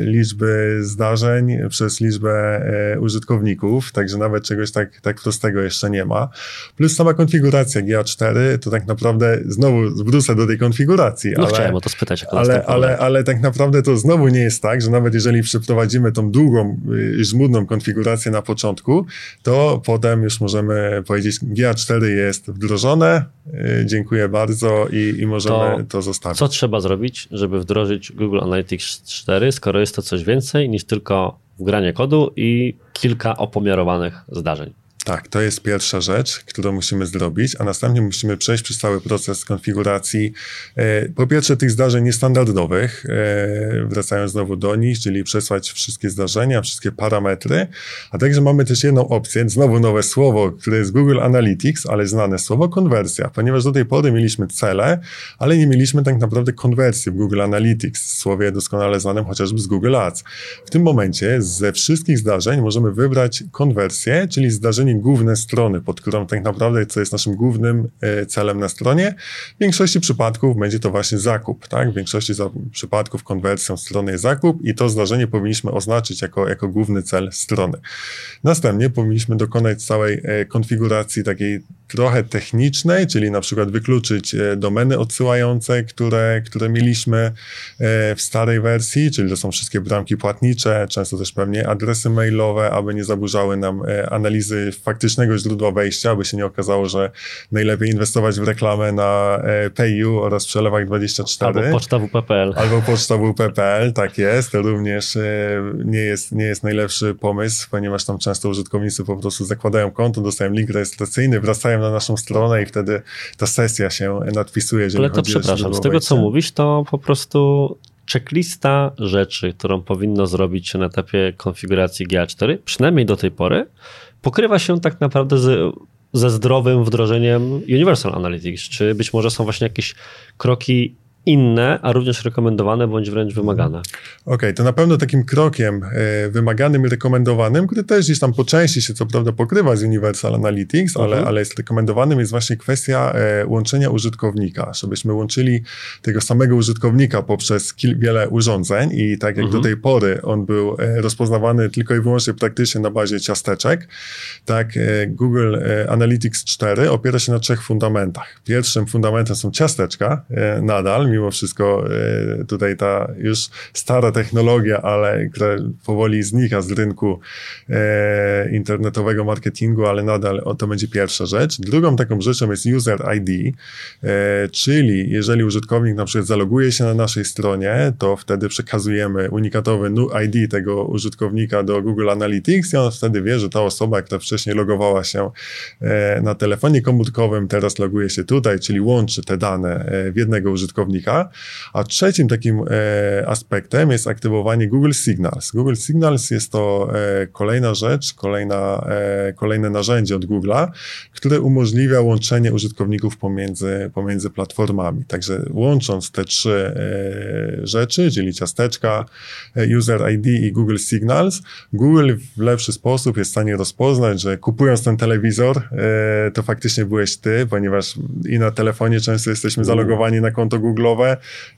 liczby zdarzeń przez liczbę użytkowników, także nawet czegoś tak, tak prostego jeszcze nie ma. Plus sama konfiguracja GA4, to tak naprawdę znowu wrócę do tej konfiguracji, konfiguracji. No ale, chciałem o to spytać. Ale, ale, ale tak naprawdę to znowu nie jest tak, że nawet jeżeli przeprowadzimy tą długą, y, żmudną konfigurację na początku, to potem już możemy powiedzieć, GA4 jest wdrożone, y, dziękuję bardzo i, i możemy to, to zostawić. Co trzeba zrobić, żeby wdrożyć Google Analytics 4, skoro jest to coś więcej niż tylko wgranie kodu i kilka opomiarowanych zdarzeń? Tak, to jest pierwsza rzecz, którą musimy zrobić, a następnie musimy przejść przez cały proces konfiguracji. E, po pierwsze, tych zdarzeń niestandardowych, e, wracając znowu do nich, czyli przesłać wszystkie zdarzenia, wszystkie parametry, a także mamy też jedną opcję, znowu nowe słowo, które jest Google Analytics, ale znane słowo konwersja, ponieważ do tej pory mieliśmy cele, ale nie mieliśmy tak naprawdę konwersji w Google Analytics, słowie doskonale znanym chociażby z Google Ads. W tym momencie ze wszystkich zdarzeń możemy wybrać konwersję, czyli zdarzenie główne strony, pod którą tak naprawdę, co jest naszym głównym e, celem na stronie. W większości przypadków będzie to właśnie zakup, tak? W większości przypadków konwersją strony jest zakup i to zdarzenie powinniśmy oznaczyć jako, jako główny cel strony. Następnie powinniśmy dokonać całej e, konfiguracji takiej trochę technicznej, czyli na przykład wykluczyć e, domeny odsyłające, które, które mieliśmy w starej wersji, czyli to są wszystkie bramki płatnicze, często też pewnie adresy mailowe, aby nie zaburzały nam analizy faktycznego źródła wejścia, aby się nie okazało, że najlepiej inwestować w reklamę na PayU oraz przelewach 24. Albo poczta WP.pl. Albo poczta WP.pl, tak jest. To również nie jest, nie jest najlepszy pomysł, ponieważ tam często użytkownicy po prostu zakładają konto, dostają link rejestracyjny, wracają na naszą stronę i wtedy ta sesja się nadpisuje. Ale to przepraszam, z tego co mówisz, to po prostu checklista rzeczy, którą powinno zrobić się na etapie konfiguracji GA4, przynajmniej do tej pory, pokrywa się tak naprawdę z, ze zdrowym wdrożeniem Universal Analytics. Czy być może są właśnie jakieś kroki inne, a również rekomendowane bądź wręcz wymagane. Okej, okay, to na pewno takim krokiem e, wymaganym i rekomendowanym, który też gdzieś tam po części się co prawda pokrywa z Universal Analytics, ale, mhm. ale jest rekomendowanym, jest właśnie kwestia e, łączenia użytkownika, żebyśmy łączyli tego samego użytkownika poprzez wiele urządzeń i tak jak mhm. do tej pory on był e, rozpoznawany tylko i wyłącznie praktycznie na bazie ciasteczek, tak Google Analytics 4 opiera się na trzech fundamentach. Pierwszym fundamentem są ciasteczka nadal, mimo wszystko e, tutaj ta już stara technologia, ale która powoli znika z rynku e, internetowego marketingu, ale nadal to będzie pierwsza rzecz. Drugą taką rzeczą jest user ID, e, czyli jeżeli użytkownik na przykład zaloguje się na naszej stronie, to wtedy przekazujemy unikatowy ID tego użytkownika do Google Analytics i on wtedy wie, że ta osoba, która wcześniej logowała się na telefonie komórkowym, teraz loguje się tutaj, czyli łączy te dane w jednego użytkownika a trzecim takim e, aspektem jest aktywowanie Google Signals. Google Signals jest to e, kolejna rzecz, kolejna, e, kolejne narzędzie od Google'a, które umożliwia łączenie użytkowników pomiędzy, pomiędzy platformami. Także łącząc te trzy rzeczy, czyli ciasteczka, User ID i Google Signals, Google w lepszy sposób jest w stanie rozpoznać, że kupując ten telewizor, to faktycznie byłeś ty, ponieważ i na telefonie często jesteśmy zalogowani na konto Google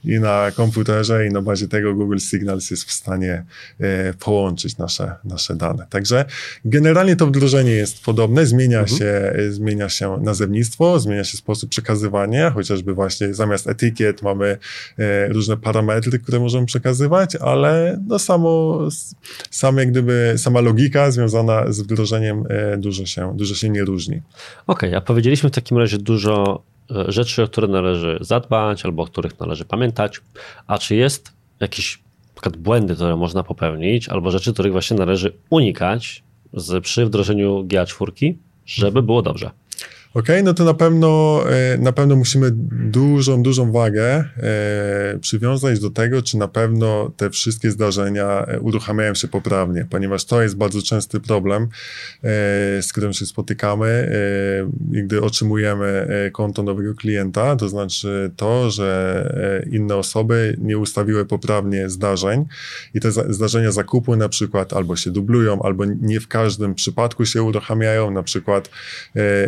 i na komputerze i na bazie tego Google Signals jest w stanie e, połączyć nasze, nasze dane. Także generalnie to wdrożenie jest podobne, zmienia, mhm. się, e, zmienia się nazewnictwo, zmienia się sposób przekazywania, chociażby właśnie zamiast etykiet mamy e, różne parametry, które możemy przekazywać, ale no samo, same jak gdyby, sama logika związana z wdrożeniem dużo się, dużo się nie różni. Okej, okay, a powiedzieliśmy w takim razie dużo rzeczy, o które należy zadbać albo o których należy pamiętać, a czy jest jakieś przykład błędy, które można popełnić, albo rzeczy, których właśnie należy unikać przy wdrożeniu GA4, żeby było dobrze. OK, no to na pewno, e, na pewno musimy dużą, dużą wagę e, przywiązać do tego, czy na pewno te wszystkie zdarzenia e, uruchamiają się poprawnie, ponieważ to jest bardzo częsty problem, z którym się spotykamy, gdy otrzymujemy konto nowego klienta, to znaczy to, że inne osoby nie ustawiły poprawnie zdarzeń i te zdarzenia zakupu na przykład albo się dublują, albo nie w każdym przypadku się uruchamiają, na przykład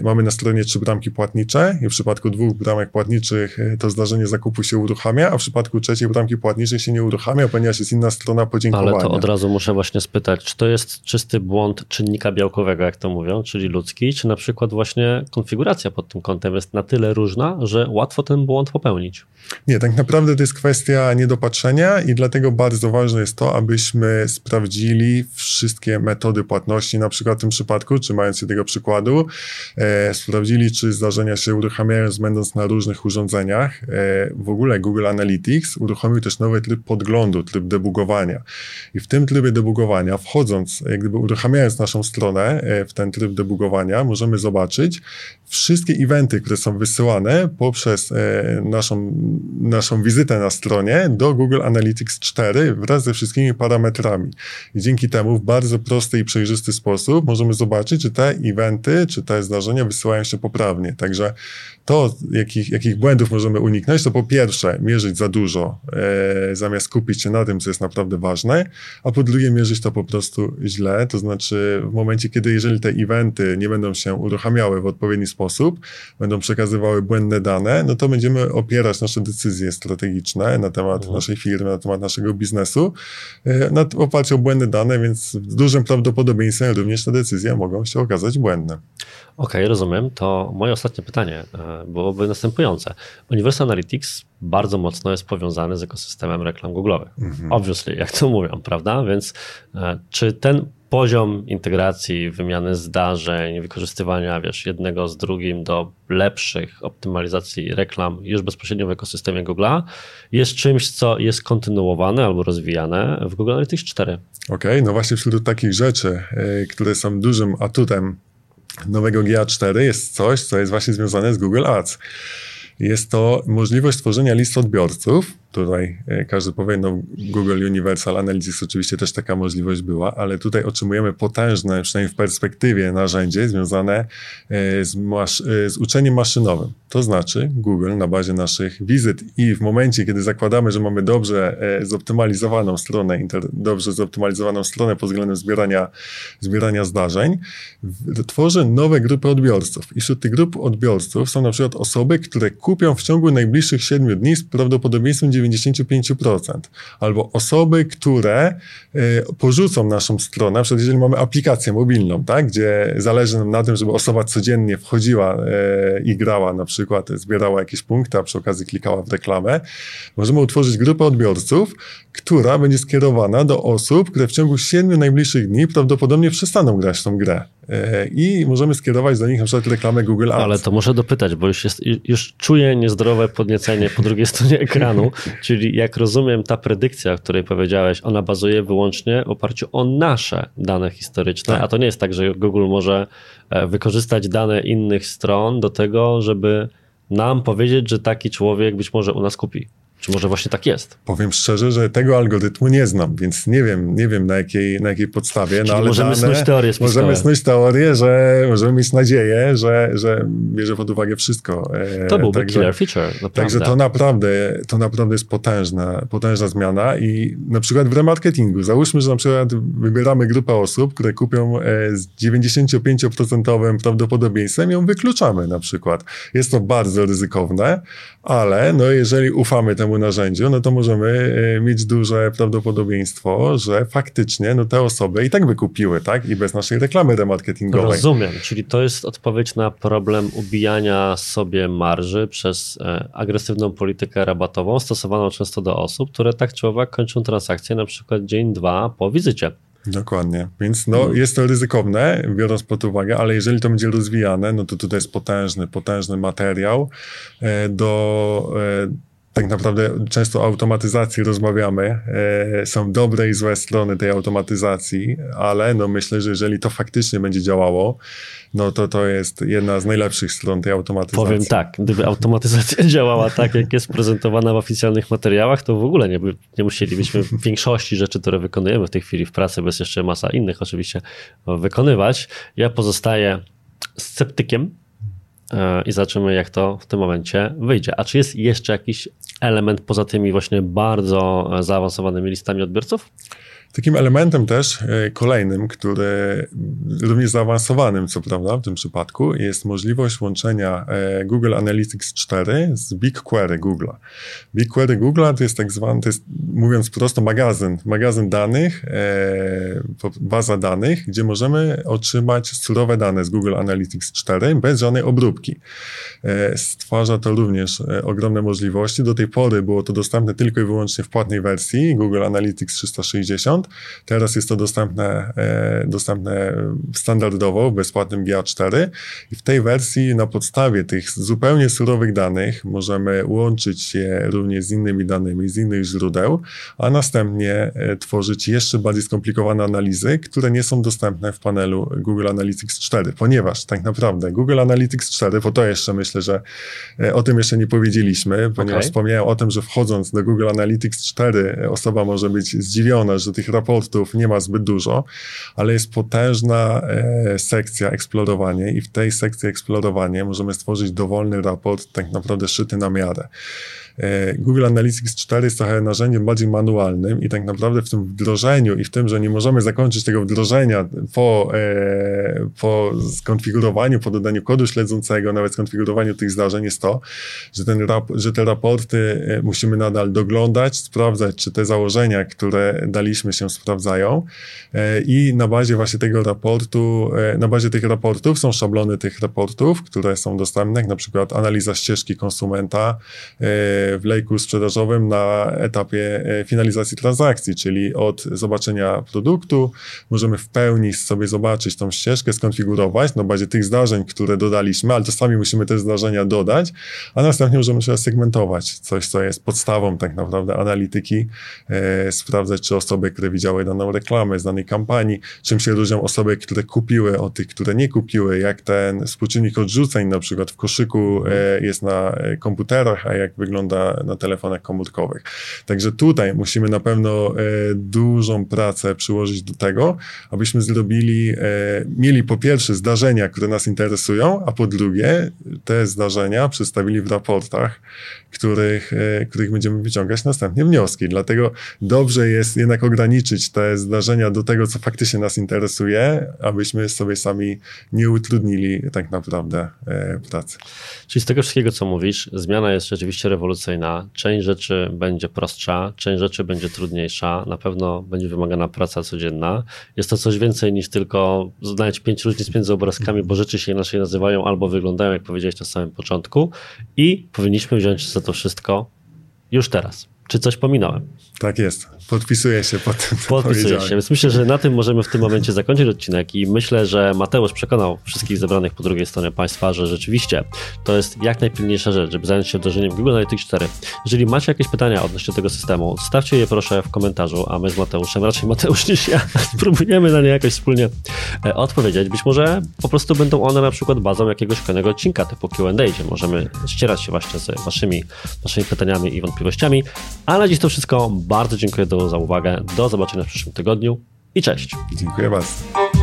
mamy na stronie stronie trzy bramki płatnicze i w przypadku dwóch bramek płatniczych e, to zdarzenie zakupu się uruchamia, a w przypadku trzeciej bramki płatniczej się nie uruchamia, ponieważ jest inna strona podziękowania. Ale to od razu muszę właśnie spytać, czy to jest czysty błąd czynnika białkowego, jak to mówią, czyli ludzki, czy na przykład właśnie konfiguracja pod tym kątem jest na tyle różna, że łatwo ten błąd popełnić? Nie, tak naprawdę to jest kwestia niedopatrzenia i dlatego bardzo ważne jest to, abyśmy sprawdzili wszystkie metody płatności, na przykład w tym przypadku, czy mając się tego przykładu, e, sprawdzili, czy zdarzenia się uruchamiają, będąc na różnych urządzeniach. E, w ogóle Google Analytics uruchomił też nowy tryb podglądu, tryb debugowania. I w tym trybie debugowania, wchodząc, jak gdyby uruchamiając naszą stronę e, w ten tryb debugowania, możemy zobaczyć wszystkie eventy, które są wysyłane poprzez e, naszą, naszą wizytę na stronie do Google Analytics 4 wraz ze wszystkimi parametrami. I dzięki temu w bardzo prosty i przejrzysty sposób możemy zobaczyć, czy te eventy, czy te zdarzenia wysyłają się właśnie poprawnie. Także to, jakich, jakich błędów możemy uniknąć, to po pierwsze mierzyć za dużo, e, zamiast skupić się na tym, co jest naprawdę ważne, a po drugie mierzyć to po prostu źle, to znaczy w momencie, kiedy jeżeli te eventy nie będą się uruchamiały w odpowiedni sposób, będą przekazywały błędne dane, no to będziemy opierać nasze decyzje strategiczne na temat mhm. naszej firmy, na temat naszego biznesu, e, na oparciu o błędne dane, więc z dużym prawdopodobieństwem również te decyzje mogą się okazać błędne. Okej, okay, rozumiem. To moje ostatnie pytanie e, byłoby następujące. Universal Analytics bardzo mocno jest powiązany z ekosystemem reklam Google'owych. Mhm. Obviously, jak to mówią, prawda? Więc e, czy ten poziom integracji, wymiany zdarzeń, wykorzystywania wiesz, jednego z drugim do lepszych optymalizacji reklam już bezpośrednio w ekosystemie Google'a jest czymś, co jest kontynuowane albo rozwijane w Google Analytics 4. Okej, okay, no właśnie wśród takich rzeczy, yy, które są dużym atutem nowego GA4 jest coś, co jest właśnie związane z Google Ads. Jest to możliwość tworzenia list odbiorców, Tutaj e, każdy powie, no Google Universal Analytics oczywiście też taka możliwość była, ale tutaj otrzymujemy potężne, przynajmniej w perspektywie, narzędzie związane e, z, e, z uczeniem maszynowym. To znaczy Google na bazie naszych wizyt i w momencie, kiedy zakładamy, że mamy dobrze zoptymalizowaną stronę, dobrze zoptymalizowaną stronę pod względem zbierania, zbierania zdarzeń, tworzy nowe grupy odbiorców. I wśród tych grup odbiorców są na przykład osoby, które kupią w ciągu najbliższych 7 dni z prawdopodobieństwem 95%. Albo osoby, które y, porzucą naszą stronę, na przykład jeżeli mamy aplikację mobilną, tak, gdzie zależy nam na tym, żeby osoba codziennie wchodziła y, i grała na przykład, zbierała jakieś punkty, a przy okazji klikała w reklamę, możemy utworzyć grupę odbiorców, która będzie skierowana do osób, które w ciągu 7 najbliższych dni prawdopodobnie przestaną grać w tą grę. E, i możemy skierować do nich na przykład reklamę Google Ads. Ale to muszę dopytać, bo już, jest, już czuję niezdrowe podniecenie po drugiej stronie ekranu, czyli jak rozumiem ta predykcja, o której powiedziałeś, ona bazuje wyłącznie w oparciu o nasze dane historyczne, tak. a to nie jest tak, że Google może e, wykorzystać dane innych stron do tego, żeby nam powiedzieć, że taki człowiek być może u nas kupi. Czy może właśnie tak jest? Powiem szczerze, że tego algorytmu nie znam, więc nie wiem, nie wiem na jakiej, na jakiej podstawie. no, ale możemy dane, snuć teorię spiskowe. Możemy snuć teorię, że możemy mieć nadzieję, że, że bierze pod uwagę wszystko. E, to byłby także, killer feature. Naprawdę. Także to naprawdę, to naprawdę jest potężna, potężna zmiana i na przykład w remarketingu, załóżmy, że na przykład wybieramy grupę osób, które kupią e, z 95% prawdopodobieństwem ją wykluczamy na przykład. Jest to bardzo ryzykowne, ale no jeżeli ufamy temu narzędziu, no to możemy e, mieć duże prawdopodobieństwo, że faktycznie no te osoby i tak wykupiły, tak? I bez naszej reklamy remarketingowej. Rozumiem, czyli to jest odpowiedź na problem ubijania sobie marży przez e, agresywną politykę rabatową stosowaną często do osób, które tak czy owak kończą transakcję na przykład dzień, dwa po wizycie. Dokładnie. Więc no, hmm. jest to ryzykowne, biorąc pod uwagę, ale jeżeli to będzie rozwijane, no to tutaj jest potężny, potężny materiał e, do tak naprawdę często o automatyzacji rozmawiamy. E, są dobre i złe strony tej automatyzacji, ale no myślę, że jeżeli to faktycznie będzie działało, no to to jest jedna z najlepszych stron tej automatyzacji. Powiem tak, gdyby automatyzacja działała tak, jak jest prezentowana w oficjalnych materiałach, to w ogóle nie, by, nie musielibyśmy większości rzeczy, które wykonujemy w tej chwili w pracy, bez jeszcze masa innych oczywiście, wykonywać. Ja pozostaję sceptykiem, i zobaczymy, jak to w tym momencie wyjdzie. A czy jest jeszcze jakiś element poza tymi właśnie bardzo zaawansowanymi listami odbiorców? Takim elementem też e, kolejnym, który również zaawansowanym, co prawda, w tym przypadku, jest możliwość łączenia e, Google Analytics 4 z BigQuery Google'a. BigQuery Google'a to jest tak zwany, to jest, mówiąc prosto, magazyn, magazyn danych, e, baza danych, gdzie możemy otrzymać surowe dane z Google Analytics 4 bez żadnej obróbki. Stwarza to również ogromne możliwości. Do tej pory było to dostępne tylko i wyłącznie w płatnej wersji Google Analytics 360, Teraz jest to dostępne, e, dostępne standardowo w bezpłatnym GA4 i w tej wersji na podstawie tych zupełnie surowych danych możemy łączyć je również z innymi danymi z innych źródeł, a następnie e, tworzyć jeszcze bardziej skomplikowane analizy, które nie są dostępne w panelu Google Analytics 4, ponieważ tak naprawdę Google Analytics 4, bo to jeszcze myślę, że e, o tym jeszcze nie powiedzieliśmy, ponieważ okay. wspomniałem o tym, że wchodząc do Google Analytics 4 osoba może być zdziwiona, że tych raportów nie ma zbyt dużo, ale jest potężna e, sekcja eksplorowanie i w tej sekcji eksplorowanie możemy stworzyć dowolny raport, tak naprawdę szyty na miarę. E, Google Analytics 4 jest trochę narzędziem bardziej manualnym i tak naprawdę w tym wdrożeniu i w tym, że nie możemy zakończyć tego wdrożenia po, e, po skonfigurowaniu, po dodaniu kodu śledzącego, nawet skonfigurowaniu tych zdarzeń jest to, że, ten rap, że te raporty e, musimy nadal doglądać, sprawdzać, czy te założenia, które daliśmy się sprawdzają. I na bazie właśnie tego raportu, na bazie tych raportów są szablony tych raportów, które są dostępne, jak na przykład analiza ścieżki konsumenta, w lejku sprzedażowym na etapie e, finalizacji transakcji, czyli od zobaczenia produktu możemy w pełni sobie zobaczyć tą ścieżkę, skonfigurować na bazie tych zdarzeń, które dodaliśmy, ale czasami musimy te zdarzenia dodać, a następnie możemy sobie segmentować. Coś, co jest podstawą tak naprawdę analityki, e, sprawdzać, czy osoby, które widziały daną reklamę z danej kampanii, czym się różnią osoby, które kupiły od tych, które nie kupiły, jak ten współczynnik odrzuceń na przykład w koszyku e, jest na e, komputerach, a jak wygląda wygląda na telefonach komórkowych. Także tutaj musimy na pewno e, dużą pracę przyłożyć do tego, abyśmy zrobili, e, mieli po pierwsze zdarzenia, które nas interesują, a po drugie te zdarzenia przedstawili w raportach, których, e, których będziemy wyciągać następnie wnioski. Dlatego dobrze jest jednak ograniczyć te zdarzenia do tego, co faktycznie nas interesuje, abyśmy sobie sami nie utrudnili tak naprawdę pracy. Czyli z tego wszystkiego, co mówisz, zmiana jest rzeczywiście rewolucyjna Część rzeczy będzie prostsza, część rzeczy będzie trudniejsza, na pewno będzie wymagana praca codzienna. Jest to coś więcej niż tylko znaleźć pięć różnic między obrazkami, bo rzeczy się inaczej nazywają albo wyglądają, jak powiedziałeś na samym początku i powinniśmy wziąć za to wszystko już teraz. Czy coś pominąłem? Tak jest. Podpisuję się pod tym, Podpisuję się, więc myślę, że na tym możemy w tym momencie zakończyć odcinek i myślę, że Mateusz przekonał wszystkich zebranych po drugiej stronie Państwa, że rzeczywiście to jest jak najpilniejsza rzecz, żeby zająć się wdrożeniem Google Analytics 4. Jeżeli macie jakieś pytania odnośnie tego systemu, stawcie je proszę w komentarzu, a my z Mateuszem, raczej Mateusz niż ja, spróbujemy na nie jakoś wspólnie e, odpowiedzieć. Być może po prostu będą one na przykład bazą jakiegoś kolejnego odcinka typu Q&A, gdzie możemy ścierać się właśnie z waszymi, waszymi pytaniami i wątpliwościami, ale dziś to wszystko. Bardzo dziękuję za uwagę. Do zobaczenia w przyszłym tygodniu i cześć. Dziękuję bardzo.